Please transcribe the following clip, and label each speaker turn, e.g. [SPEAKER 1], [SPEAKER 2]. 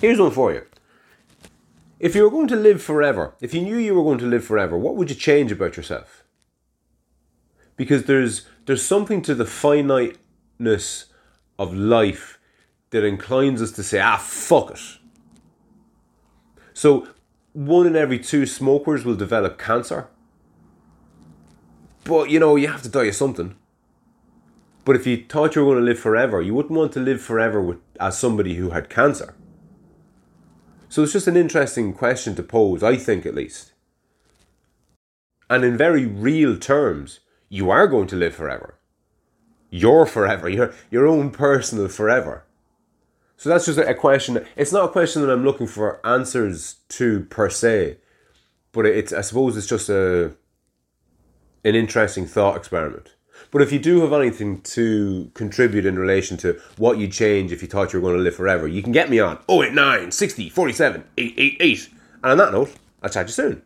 [SPEAKER 1] Here's one for you. If you were going to live forever, if you knew you were going to live forever, what would you change about yourself? Because there's there's something to the finiteness of life that inclines us to say, ah, fuck it. So, one in every two smokers will develop cancer. But, you know, you have to die of something. But if you thought you were going to live forever, you wouldn't want to live forever with, as somebody who had cancer. So it's just an interesting question to pose, I think at least. And in very real terms, you are going to live forever. Your forever, your, your own personal forever. So that's just a question. It's not a question that I'm looking for answers to per se, but it's I suppose it's just a an interesting thought experiment. But if you do have anything to contribute in relation to what you'd change if you thought you were going to live forever, you can get me on 089 60 47 888. And on that note, I'll chat to you soon.